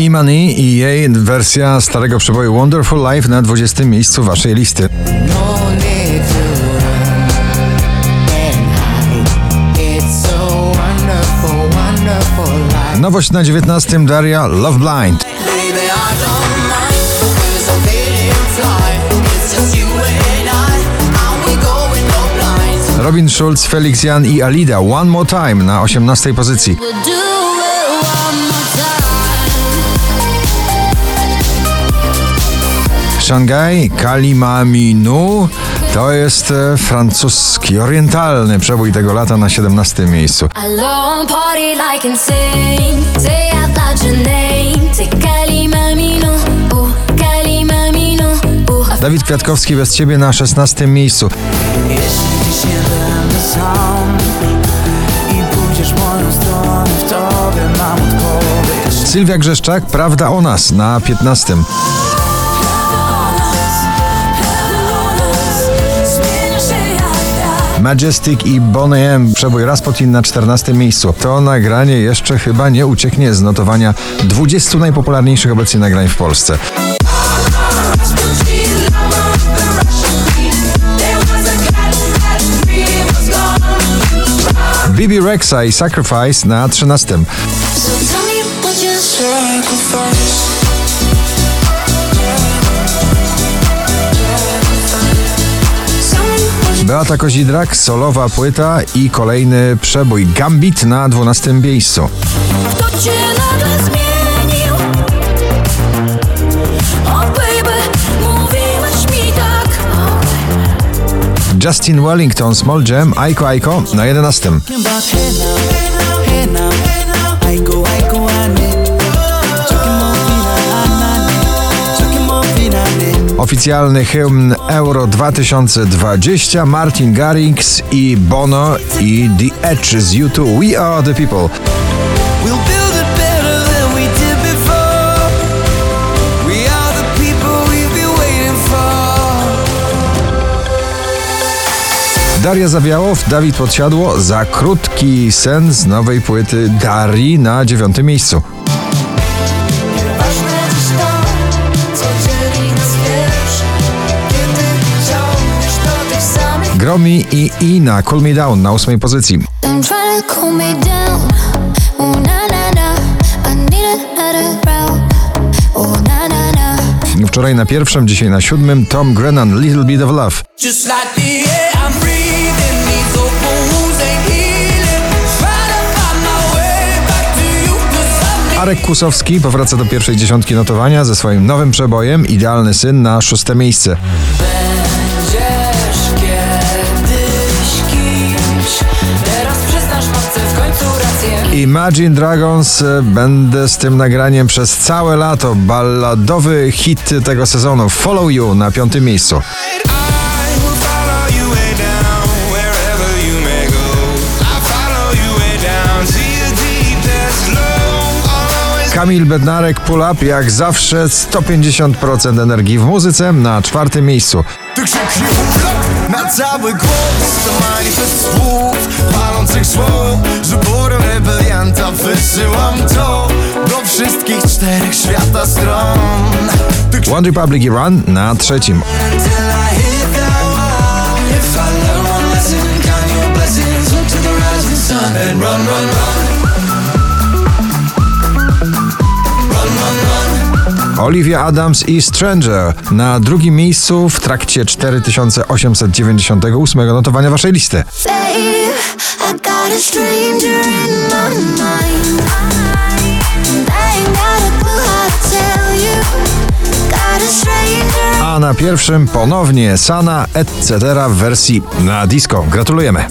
Imani i jej wersja starego przeboju Wonderful Life na 20 miejscu waszej listy. No. Nowość na 19 Daria Love blind. Robin Schulz, Felix Jan i Alida One More Time na 18 pozycji. Szangaj Kalimaminu to jest e, francuski, orientalny przebój tego lata na 17 miejscu. Alone party like insane. Say out loud your name. Say kalima minu. Ooh, kalima minu. Ooh. Dawid Kwiatkowski bez ciebie na 16 miejscu. Jeśli dziś nie będę sam I pójdziesz w moją stronę W tobie mam odpowiedź Sylwia Grzeszczak, Prawda o nas na 15. Majestic i Boney M, przebój Rasputin na 14 miejscu. To nagranie jeszcze chyba nie ucieknie z notowania 20 najpopularniejszych obecnie nagrań w Polsce. Bibi Rexa i Sacrifice na 13. Beata Kozidrak, solowa płyta i kolejny przebój Gambit na 12 miejscu. Kto cię nagle zmienił? Oh baby, mówiłeś mi tak Justin Wellington, Small Jam, Aiko Aiko na 11. Oficjalny hymn Euro 2020 Martin Garrix i Bono i The Edge z U2 We Are The People. Daria Zawiałow, Dawid Podsiadło za krótki sen z nowej płyty Darii na dziewiątym miejscu. Gromi i Ina Cool Me Down na ósmej pozycji. Wczoraj na pierwszym, dzisiaj na siódmym. Tom Grennan Little Bit of Love. Arek Kusowski powraca do pierwszej dziesiątki notowania ze swoim nowym przebojem. Idealny Syn na szóste miejsce. Imagine Dragons e, będę z tym nagraniem przez całe lato. Balladowy hit tego sezonu Follow You na piątym miejscu. Kamil Bednarek Pull Up jak zawsze 150% energii w muzyce na czwartym miejscu. Na cały głos To manifest słów, palących słów Z uporem rebelianta wysyłam to Do wszystkich czterech świata stron One Republic i Run na trzecim. Olivia Adams i Stranger na drugim miejscu w trakcie 4898 notowania waszej listy. A na pierwszym ponownie Sana etc. w wersji na disco. Gratulujemy.